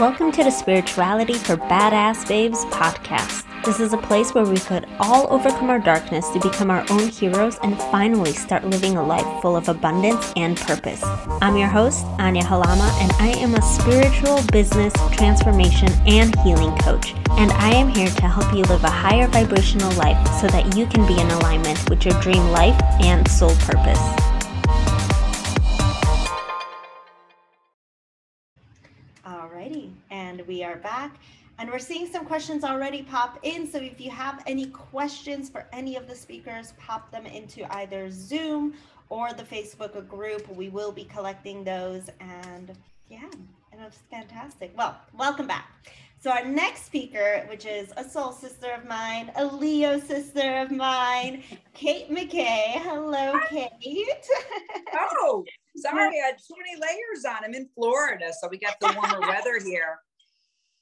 Welcome to the Spirituality for Badass Babes podcast. This is a place where we could all overcome our darkness to become our own heroes and finally start living a life full of abundance and purpose. I'm your host, Ania Halama, and I am a spiritual business transformation and healing coach. And I am here to help you live a higher vibrational life so that you can be in alignment with your dream life and soul purpose. And we are back. And we're seeing some questions already pop in. So if you have any questions for any of the speakers, pop them into either Zoom or the Facebook group. We will be collecting those. And yeah, and it's fantastic. Well, welcome back. So our next speaker, which is a soul sister of mine, a Leo sister of mine, Kate McKay. Hello, Kate. oh, sorry, I had too many layers on. I'm in Florida, so we got the warmer weather here.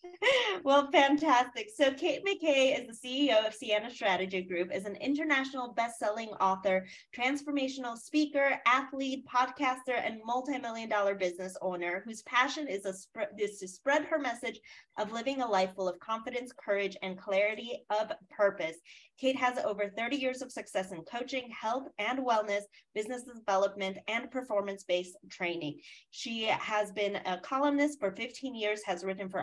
well, fantastic. So, Kate McKay is the CEO of Sienna Strategy Group, is an international best-selling author, transformational speaker, athlete, podcaster, and multi-million dollar business owner whose passion is, a is to spread her message of living a life full of confidence, courage, and clarity of purpose. Kate has over 30 years of success in coaching, health and wellness, business development, and performance based training. She has been a columnist for 15 years, has written for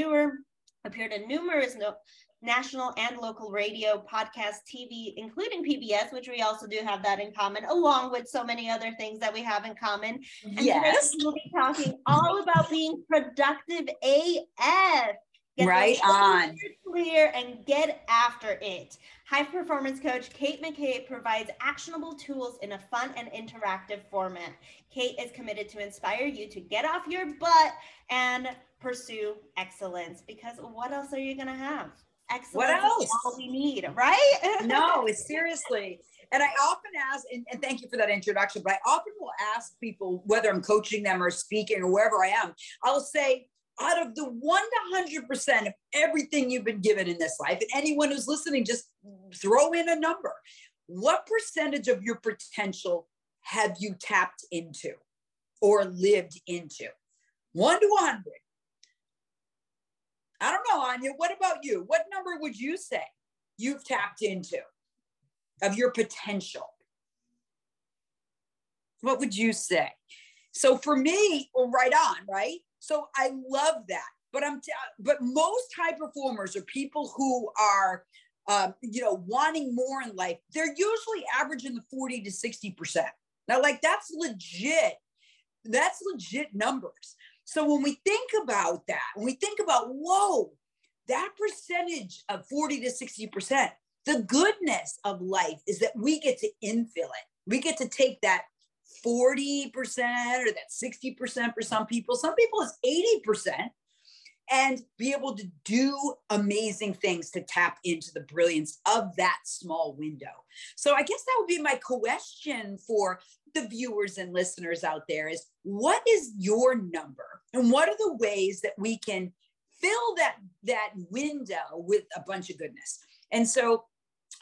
Entrepreneur, appeared in numerous no- national and local radio, podcast, TV, including PBS, which we also do have that in common, along with so many other things that we have in common. And yes. we'll be talking all about being productive AF. Get right on. Clear and get after it. High performance coach Kate McKay provides actionable tools in a fun and interactive format. Kate is committed to inspire you to get off your butt and pursue excellence because what else are you going to have? Excellence what else? all we need, right? no, seriously. And I often ask, and, and, thank you for that introduction, but I often will ask people, whether I'm coaching them or speaking or wherever I am, I'll say, out of the one to 100% of everything you've been given in this life, and anyone who's listening, just throw in a number. What percentage of your potential have you tapped into or lived into? One to 100. I don't know, Ania. What about you? What number would you say you've tapped into of your potential? What would you say? So for me, well, right on, right? So I love that. But I'm, t- but most high performers are people who are, um, you know, wanting more in life. They're usually averaging the 40 to 60%. Now, like that's legit. That's legit numbers. So when we think about that, when we think about, whoa, that percentage of 40 to 60%, the goodness of life is that we get to infill it. We get to take that 40% or that 60% for some people. Some people is 80% and be able to do amazing things to tap into the brilliance of that small window. So I guess that would be my question for the viewers and listeners out there is what is your number and what are the ways that we can fill that that window with a bunch of goodness. And so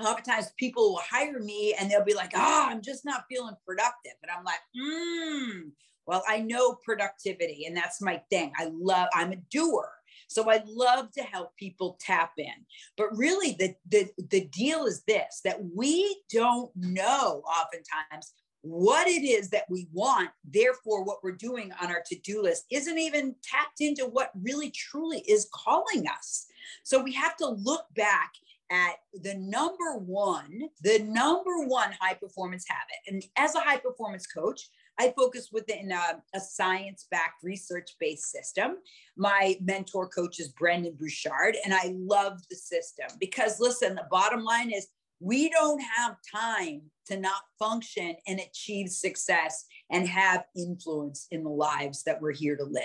oftentimes people will hire me and they'll be like, oh, I'm just not feeling productive. And I'm like, hmm, well, I know productivity and that's my thing. I love, I'm a doer. So I love to help people tap in. But really the, the, the deal is this, that we don't know oftentimes what it is that we want. Therefore, what we're doing on our to-do list isn't even tapped into what really truly is calling us. So we have to look back at the number one, the number one high performance habit. And as a high performance coach, I focus within a, a science backed, research based system. My mentor coach is Brendon Burchard, and I love the system because listen, the bottom line is we don't have time to not function and achieve success and have influence in the lives that we're here to live.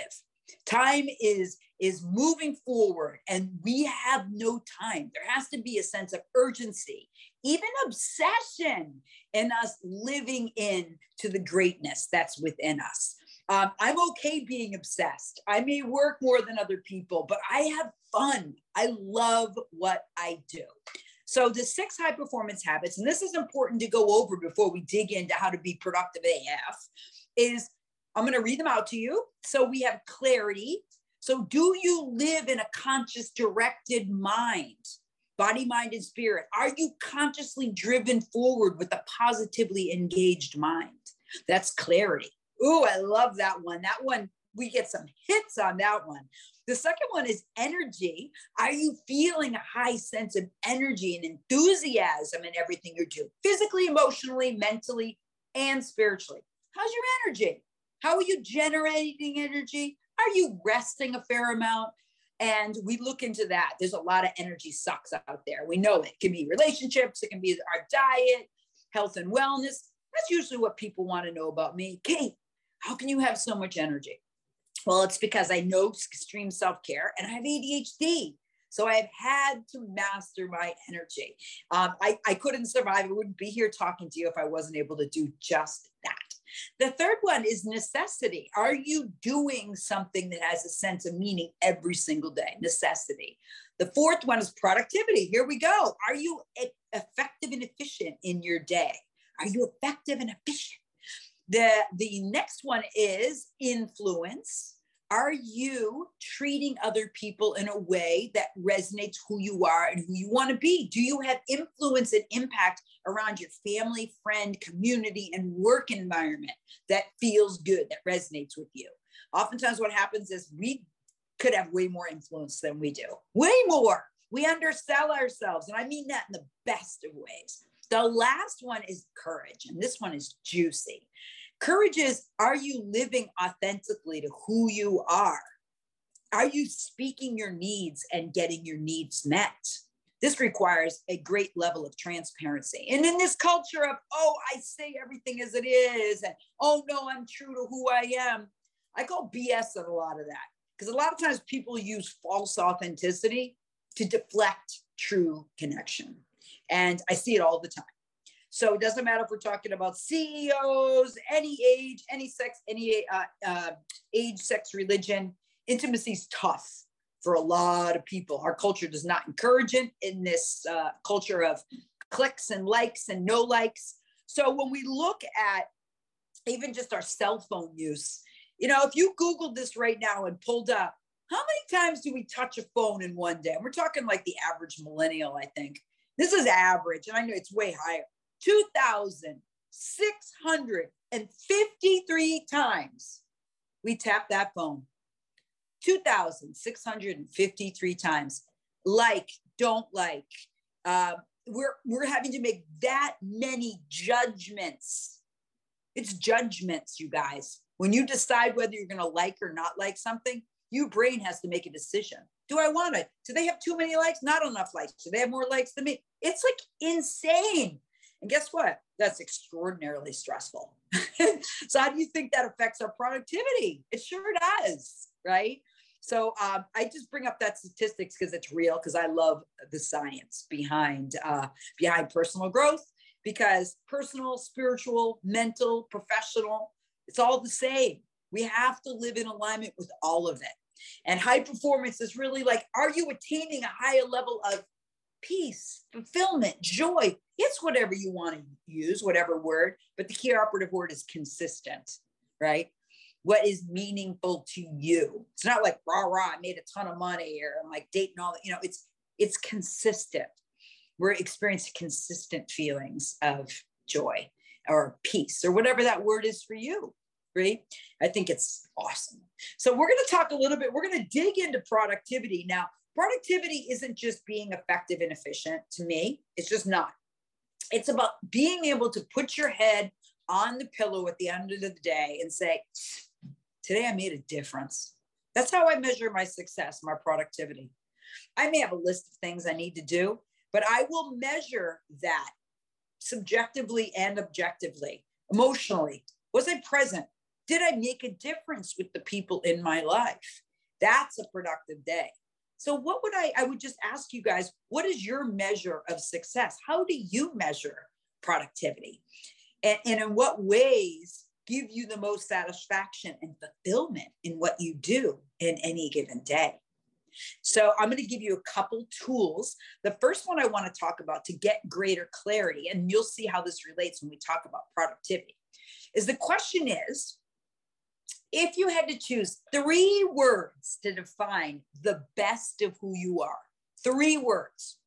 Time is is moving forward and we have no time. There has to be a sense of urgency, even obsession in us living in to the greatness that's within us. Um, I'm okay being obsessed. I may work more than other people, but I have fun. I love what I do. So, the six high performance habits, and this is important to go over before we dig into how to be productive AF, is I'm going to read them out to you. So, we have clarity. So, do you live in a conscious, directed mind? Body, mind, and spirit. Are you consciously driven forward with a positively engaged mind? That's clarity. Ooh, I love that one. That one, we get some hits on that one. The second one is energy. Are you feeling a high sense of energy and enthusiasm in everything you're doing, physically, emotionally, mentally, and spiritually? How's your energy? How are you generating energy? Are you resting a fair amount? And we look into that. There's a lot of energy sucks out there. We know it. it can be relationships, it can be our diet, health and wellness. That's usually what people want to know about me. Kate, how can you have so much energy? Well, it's because I know extreme self care and I have ADHD. So I have had to master my energy. Um, I, I couldn't survive. I wouldn't be here talking to you if I wasn't able to do just that. The third one is necessity. Are you doing something that has a sense of meaning every single day? Necessity. The fourth one is productivity. Here we go. Are you effective and efficient in your day? Are you effective and efficient? The, the next one is influence. Are you treating other people in a way that resonates who you are and who you want to be? Do you have influence and impact around your family, friend, community, and work environment that feels good, that resonates with you? Oftentimes, what happens is we could have way more influence than we do, way more. We undersell ourselves. And I mean that in the best of ways. The last one is courage, and this one is juicy. Courage is are you living authentically to who you are? Are you speaking your needs and getting your needs met? This requires a great level of transparency. And in this culture of, oh, I say everything as it is, and oh, no, I'm true to who I am, I call BS on a lot of that. Because a lot of times people use false authenticity to deflect true connection. And I see it all the time. So it doesn't matter if we're talking about CEOs, any age, any sex, any uh, uh, age, sex, religion. Intimacy is tough for a lot of people. Our culture does not encourage it in this uh, culture of clicks and likes and no likes. So when we look at even just our cell phone use, you know, if you Googled this right now and pulled up, how many times do we touch a phone in one day? And we're talking like the average millennial, I think. This is average, and I know it's way higher. 2,653 times we tapped that phone. 2,653 times. Like, don't like. Uh, we're, we're having to make that many judgments. It's judgments, you guys. When you decide whether you're going to like or not like something, your brain has to make a decision. Do I want it? Do they have too many likes? Not enough likes. Do they have more likes than me? It's like insane. And guess what? That's extraordinarily stressful. so, how do you think that affects our productivity? It sure does, right? So, um, I just bring up that statistics because it's real, because I love the science behind uh, behind personal growth. Because personal, spiritual, mental, professional, it's all the same. We have to live in alignment with all of it. And high performance is really like, are you attaining a higher level of peace, fulfillment, joy. It's whatever you want to use, whatever word, but the key operative word is consistent, right? What is meaningful to you? It's not like rah rah, I made a ton of money or I'm like dating all that, you know, it's it's consistent. We're experiencing consistent feelings of joy or peace or whatever that word is for you right? I think it's awesome. So we're going to talk a little bit, we're going to dig into productivity. Now, productivity isn't just being effective and efficient to me, it's just not. It's about being able to put your head on the pillow at the end of the day and say, Today I made a difference. That's how I measure my success, my productivity. I may have a list of things I need to do, but I will measure that subjectively and objectively, emotionally. Was I present? Did I make a difference with the people in my life? That's a productive day. So, what would I, I would just ask you guys, what is your measure of success? How do you measure productivity? And, and in what ways give you the most satisfaction and fulfillment in what you do in any given day? So, I'm going to give you a couple tools. The first one I want to talk about to get greater clarity, and you'll see how this relates when we talk about productivity, is the question is if you had to choose three words to define the best of who you are, three words,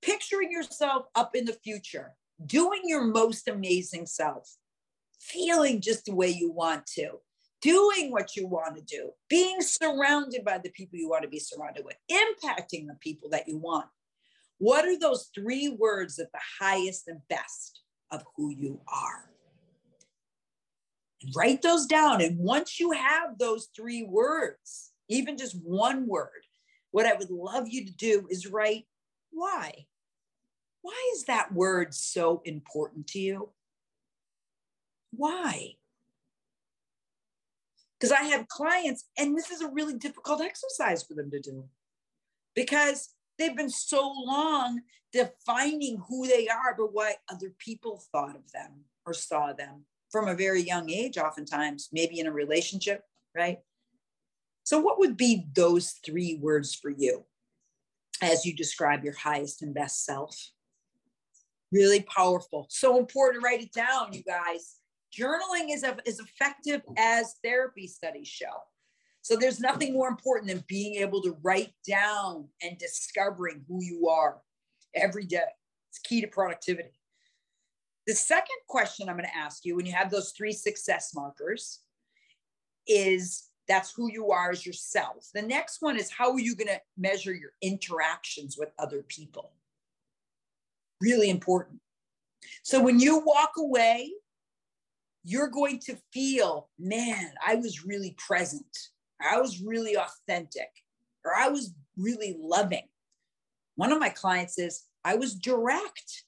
picturing yourself up in the future, doing your most amazing self, feeling just the way you want to, doing what you want to do, being surrounded by the people you want to be surrounded with, impacting the people that you want. What are those three words at the highest and best of who you are? Write those down. And once you have those three words, even just one word, what I would love you to do is write why. Why is that word so important to you? Why? Because I have clients, and this is a really difficult exercise for them to do because they've been so long defining who they are, but what other people thought of them or saw them from a very young age, oftentimes, maybe in a relationship, right? So, what would be those three words for you as you describe your highest and best self? Really powerful. So important to write it down, you guys. Journaling is, as effective as therapy studies show. So there's nothing more important than being able to write down and discovering who you are every day. It's key to productivity. The second question I'm going to ask you when you have those three success markers is that's who you are as yourself. The next one is how are you going to measure your interactions with other people? Really important. So when you walk away you're going to feel, man, I was really present. I was really authentic, or I was really loving. One of my clients is, I was direct.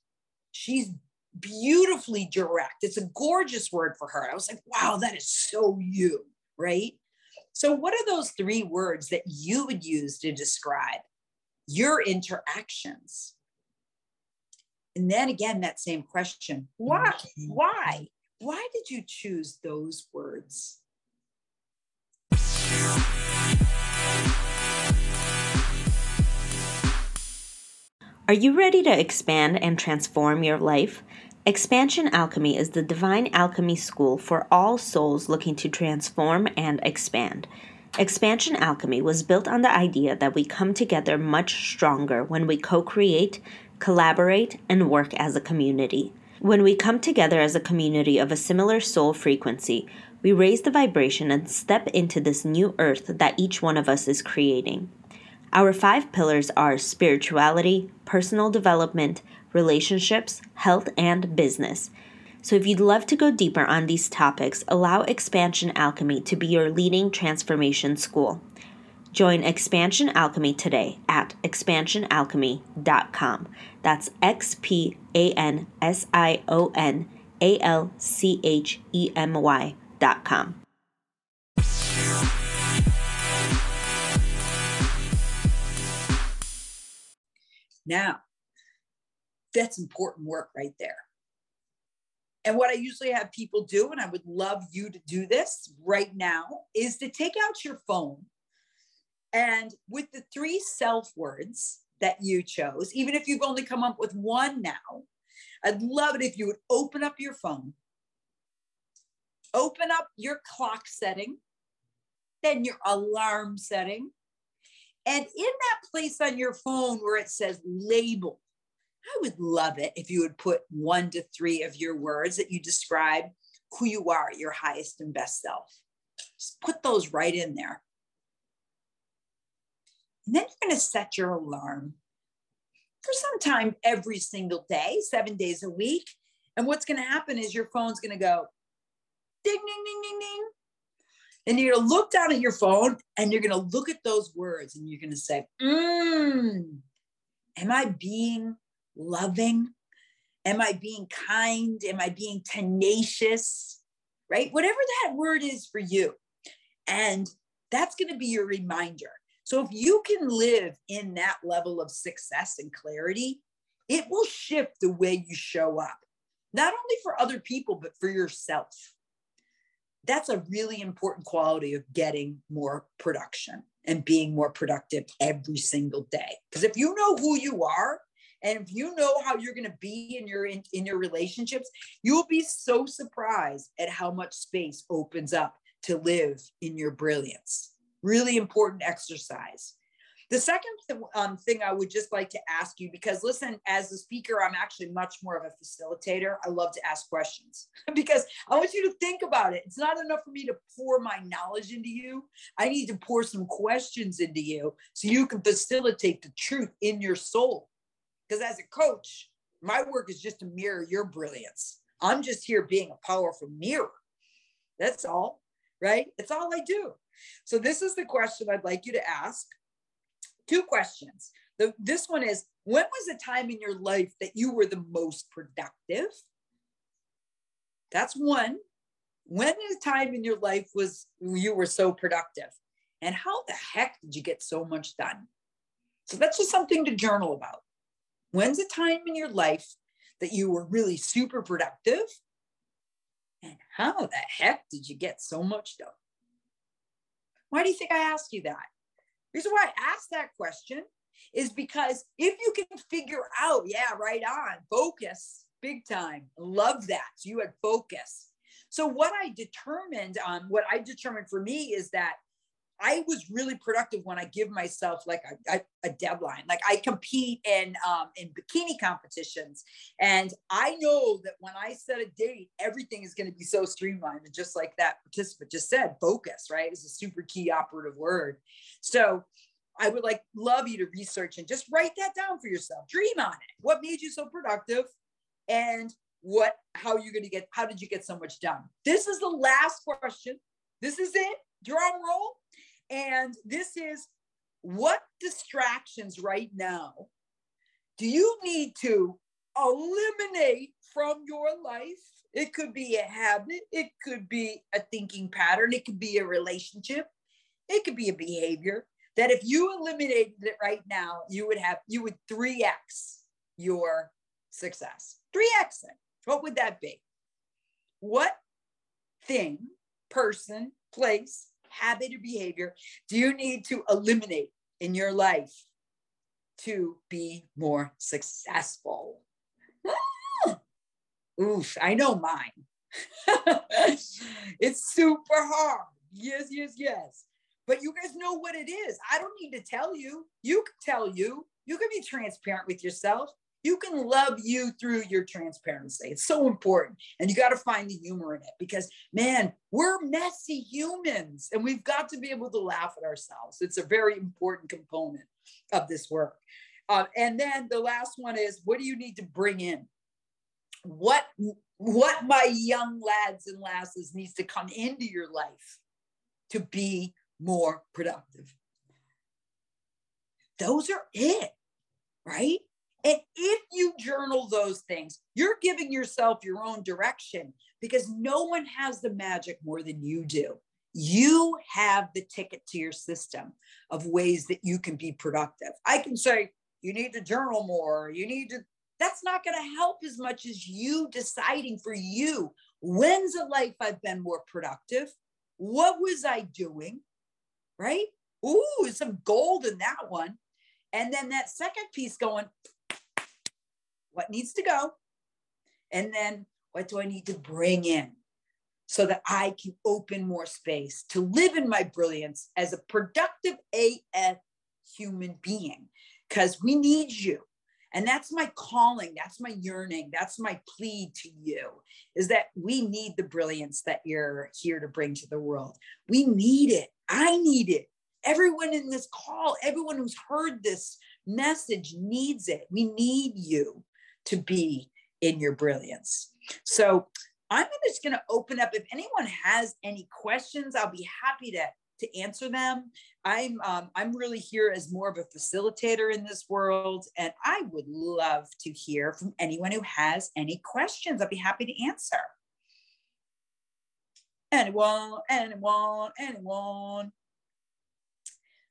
She's beautifully direct. It's a gorgeous word for her. I was like, wow, that is so you, right? So, what are those three words that you would use to describe your interactions? And then again, that same question why? Why? Why did you choose those words? Are you ready to expand and transform your life? Xpansion Alchemy is the divine alchemy school for all souls looking to transform and expand. Xpansion Alchemy was built on the idea that we come together much stronger when we co create, collaborate, and work as a community. When we come together as a community of a similar soul frequency, we raise the vibration and step into this new earth that each one of us is creating. Our five pillars are spirituality, personal development, relationships, health, and business. So, if you'd love to go deeper on these topics, allow Xpansion Alchemy to be your leading transformation school. Join Xpansion Alchemy today at xpansionalchemy.com. That's X P A N S I O N A L C H E M Y Now, that's important work right there. And what I usually have people do, and I would love you to do this right now, is to take out your phone and with the three self words that you chose, even if you've only come up with one now, I'd love it if you would open up your phone, open up your clock setting, then your alarm setting. And in that place on your phone where it says label, I would love it if you would put one to three of your words that you describe who you are, your highest and best self. Just put those right in there. And then you're going to set your alarm for some time every single day, seven days a week. And what's going to happen is your phone's going to go ding, ding, ding, ding, ding. And you're going to look down at your phone and you're going to look at those words and you're going to say, mm, Am I being loving? Am I being kind? Am I being tenacious? Right? Whatever that word is for you. And that's going to be your reminder. So if you can live in that level of success and clarity, it will shift the way you show up, not only for other people, but for yourself. That's a really important quality of getting more production and being more productive every single day. Because if you know who you are And if you know how you're going to be in your in, in your relationships, you'll be so surprised at how much space opens up to live in your brilliance. Really important exercise. The second um, thing I would just like to ask you, because listen, as a speaker, I'm actually much more of a facilitator. I love to ask questions because I want you to think about it. It's not enough for me to pour my knowledge into you. I need to pour some questions into you so you can facilitate the truth in your soul. Because as a coach, my work is just to mirror your brilliance. I'm just here being a powerful mirror. That's all, right? It's all I do. So, this is the question I'd like you to ask two questions. The, this one is When was a time in your life that you were the most productive? That's one. When is time in your life was you were so productive? And how the heck did you get so much done? So that's just something to journal about. When's a time in your life that you were really super productive? And how the heck did you get so much done? Why do you think I asked you that? Reason why I asked that question is because if you can figure out, yeah, right on, focus big time. Love that. So you had focus. So what I determined on um, what I determined for me is that I was really productive when I give myself like a, a, a deadline. Like I compete in um, in bikini competitions, and I know that when I set a date, everything is going to be so streamlined. And just like that participant just said, focus right is a super key operative word. So I would like love you to research and just write that down for yourself. Dream on it. What made you so productive, and what how are you're going to get how did you get so much done? This is the last question. This is it. Drum roll and this is what distractions right now do you need to eliminate from your life? It could be a habit, it could be a thinking pattern, it could be a relationship, it could be a behavior that if you eliminated it right now, you would have, you would 3x your success. 3x it. What would that be? What thing, person, place, habit or behavior do you need to eliminate in your life to be more successful? Oof, I know mine. it's super hard. Yes, yes, yes. But you guys know what it is. I don't need to tell you. You can tell you. You can be transparent with yourself you can love you through your transparency. It's so important. And you got to find the humor in it because, man, we're messy humans and we've got to be able to laugh at ourselves. It's a very important component of this work. Uh, and then the last one is what do you need to bring in? What what my young lads and lasses needs to come into your life to be more productive. Those are it, right? And if you journal those things, you're giving yourself your own direction because no one has the magic more than you do. You have the ticket to your system of ways that you can be productive. I can say, you need to journal more, you need to, that's not going to help as much as you deciding for you when's a life I've been more productive? What was I doing? Right? Ooh, some gold in that one. And then that second piece going, what needs to go, and then what do I need to bring in so that I can open more space to live in my brilliance as a productive AF human being? Because we need you. And that's my calling. That's my yearning. That's my plea to you is that we need the brilliance that you're here to bring to the world. We need it. I need it. Everyone in this call, everyone who's heard this message needs it. We need you to be in your brilliance. So I'm just going to open up. If anyone has any questions, I'll be happy to to answer them. I'm um, I'm really here as more of a facilitator in this world, and I would love to hear from anyone who has any questions. I'd be happy to answer. Anyone, anyone, anyone.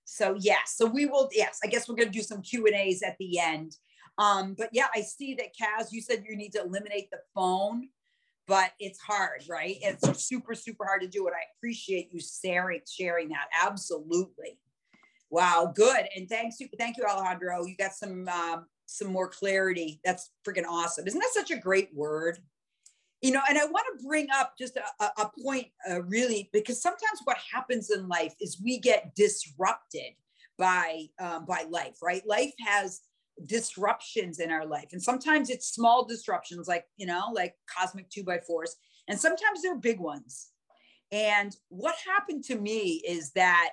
So yes, so we will. Yes, I guess we're going to do some Q and A's at the end. Um, but yeah, I see that Kaz, you said you need to eliminate the phone, but it's hard, right? It's super, super hard to do it. I appreciate you sharing, sharing that. Absolutely. Wow, good. And thanks thank you, Alejandro. You got some um, some more clarity. That's freaking awesome. Isn't that such a great word? You know, and I want to bring up just a, a point uh, really, because sometimes what happens in life is we get disrupted by um, by life, right? Life has disruptions in our life, and sometimes it's small disruptions, like you know, like cosmic two by fours, and sometimes they're big ones. And what happened to me is that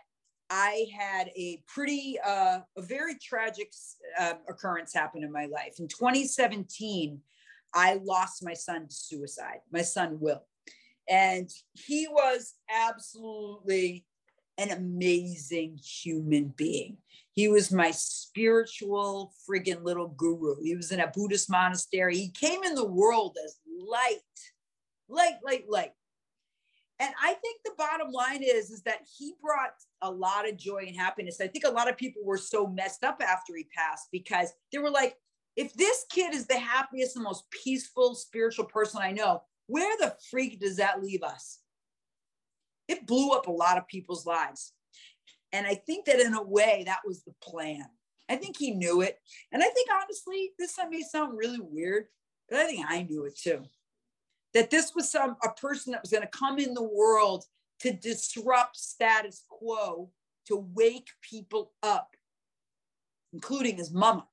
I had a pretty, uh, a very tragic uh, occurrence happen in my life. In 2017, I lost my son to suicide, my son Will. And he was absolutely an amazing human being. He was my spiritual friggin' little guru. He was in a Buddhist monastery. He came in the world as light, light, light, light and i think the bottom line is is that he brought a lot of joy and happiness i think a lot of people were so messed up after he passed because they were like if this kid is the happiest and most peaceful spiritual person i know where the freak does that leave us it blew up a lot of people's lives and i think that in a way that was the plan. I think he knew it. And i think honestly this may sound really weird but i think i knew it too. That this was some a person that was going to come in the world to disrupt status quo to wake people up including his mama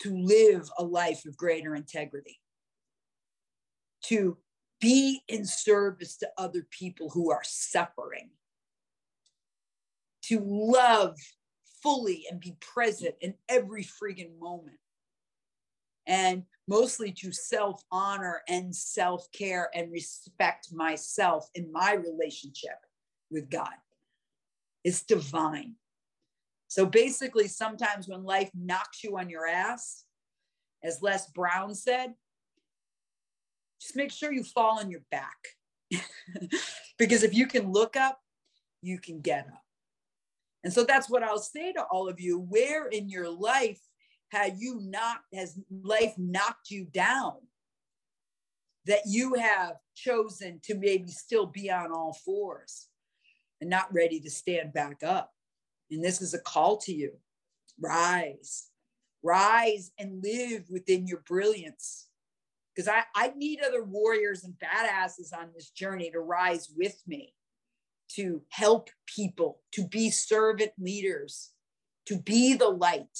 to live a life of greater integrity to be in service to other people who are suffering to love fully and be present in every friggin' moment and mostly to self honor and self care and respect myself in my relationship with God. It's divine. So basically, sometimes when life knocks you on your ass, as Les Brown said, just make sure you fall on your back. because if you can look up, you can get up. And so that's what I'll say to all of you. Where in your life have you not has life knocked you down that you have chosen to maybe still be on all fours and not ready to stand back up? And this is a call to you. Rise rise and live within your brilliance. Because I, I need other warriors and badasses on this journey to rise with me to help people to be servant leaders to be the light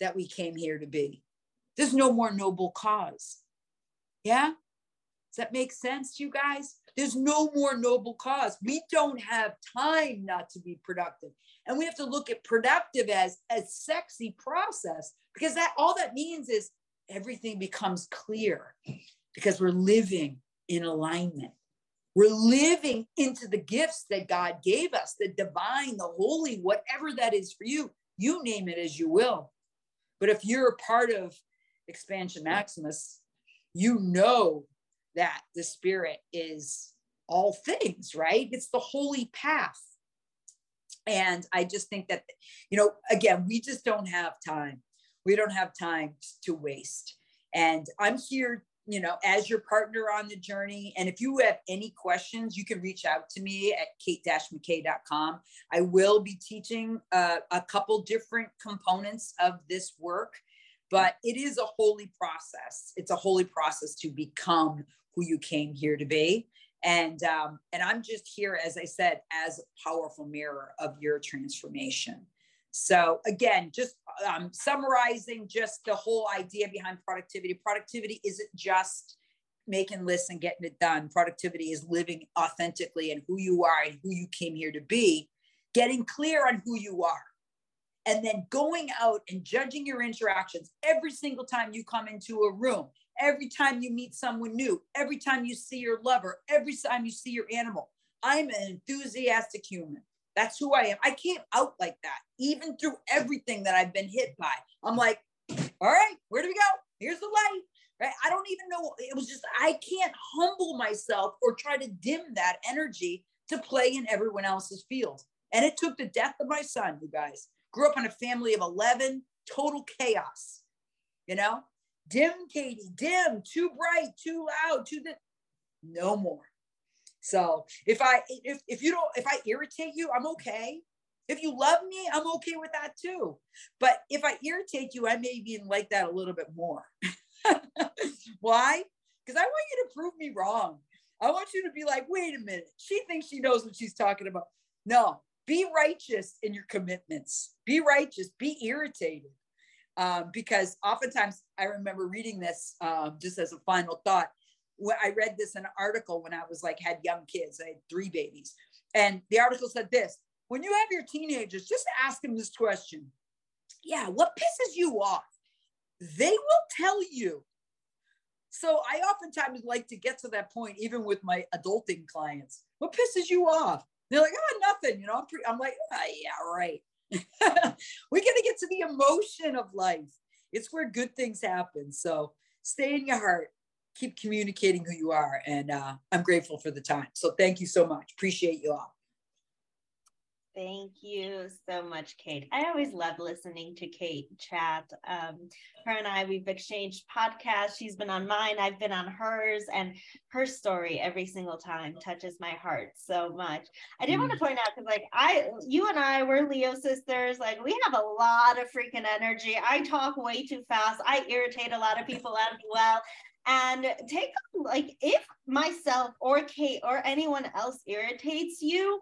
that we came here to be. There's no more noble cause. Yeah? Does that make sense to you guys? There's no more noble cause. We don't have time not to be productive. And we have to look at productive as a sexy process because that all that means is everything becomes clear because we're living in alignment. We're living into the gifts that God gave us, the divine, the holy, whatever that is for you. You name it as you will. But if you're a part of Expansion Maximus, you know that the spirit is all things, right? It's the holy path. And I just think that, you know, again, we just don't have time. We don't have time to waste. And I'm here you know, as your partner on the journey. And if you have any questions, you can reach out to me at kate-mckay.com. I will be teaching uh, a couple different components of this work, but it is a holy process. It's a holy process to become who you came here to be. And um, and I'm just here, as I said, as a powerful mirror of your transformation. So again, just um, summarizing just the whole idea behind productivity. Productivity isn't just making lists and getting it done. Productivity is living authentically and who you are and who you came here to be, getting clear on who you are, and then going out and judging your interactions every single time you come into a room, every time you meet someone new, every time you see your lover, every time you see your animal. I'm an enthusiastic human. That's who I am. I can't out like that, even through everything that I've been hit by. I'm like, all right, where do we go? Here's the light. Right? I don't even know. It was just, I can't humble myself or try to dim that energy to play in everyone else's field. And it took the death of my son, you guys. Grew up in a family of 11, total chaos. You know, dim, Katie, dim, too bright, too loud, too. No more. So if I if if you don't if I irritate you, I'm okay. If you love me, I'm okay with that too. But if I irritate you, I may even like that a little bit more. Why? Because I want you to prove me wrong. I want you to be like, wait a minute, she thinks she knows what she's talking about. No, be righteous in your commitments. Be righteous, be irritated. Um, because oftentimes I remember reading this um, just as a final thought. I read this in an article when I was like, had young kids, I had three babies. And the article said this when you have your teenagers, just ask them this question Yeah, what pisses you off? They will tell you so I oftentimes like to get to that point, even with my adulting clients. What pisses you off? They're like, oh, nothing. You know, I'm, pre- I'm like, oh, yeah, right. we got to get to the emotion of life. It's where good things happen. So stay in your heart. Keep communicating who you are. And uh, I'm grateful for the time. So thank you so much. Appreciate you all. Thank you so much, Kate. I always love listening to Kate chat. Um, her and I, we've exchanged podcasts. She's been on mine, I've been on hers, and her story every single time touches my heart so much. I did mm. want to point out because, like, I, you and I, we're Leo sisters. Like, we have a lot of freaking energy. I talk way too fast. I irritate a lot of people as well and take like if myself or Kate or anyone else irritates you,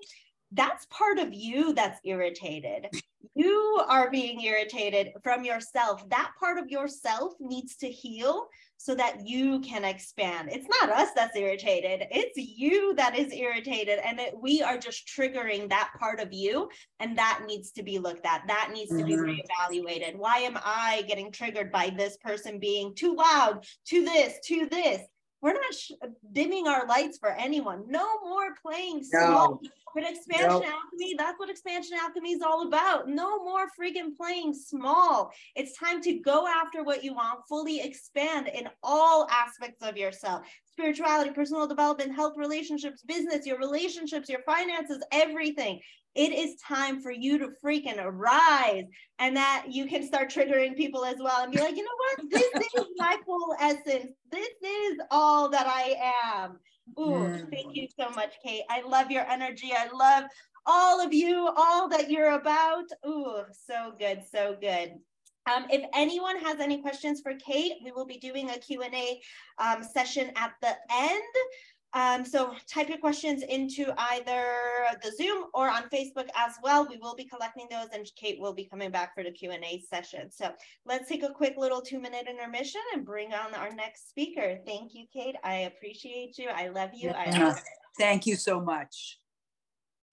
that's part of you that's irritated. You are being irritated from yourself. That part of yourself needs to heal so that you can expand. It's not us that's irritated, it's you that is irritated. And it, we are just triggering that part of you. And that needs to be looked at. That needs to mm-hmm. be reevaluated. Why am I getting triggered by this person being too loud, to this, to this? We're not sh- dimming our lights for anyone. No more playing small. No. But expansion nope. alchemy, that's what Xpansion Alchemy is all about. No more freaking playing small. It's time to go after what you want, fully expand in all aspects of yourself spirituality, personal development, health, relationships, business, your relationships, your finances, everything. It is time for you to freaking arise and that you can start triggering people as well and be like, you know what? This is my full essence. This is all that I am. Ooh, thank you so much, Kate. I love your energy. I love all of you, all that you're about. Ooh, so good, so good. Um, if anyone has any questions for Kate, we will be doing a Q&A um, session at the end. Um, so type your questions into either the Zoom or on Facebook as well. We will be collecting those and Kate will be coming back for the Q&A session. So let's take a quick little two minute intermission and bring on our next speaker. Thank you, Kate. I appreciate you. I love you. I love Thank you so much.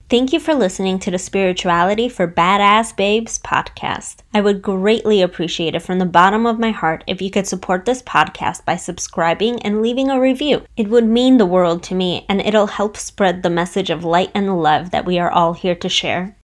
Thank you for listening to the Spirituality for Badass Babes podcast. I would greatly appreciate it from the bottom of my heart if you could support this podcast by subscribing and leaving a review. It would mean the world to me and it'll help spread the message of light and love that we are all here to share.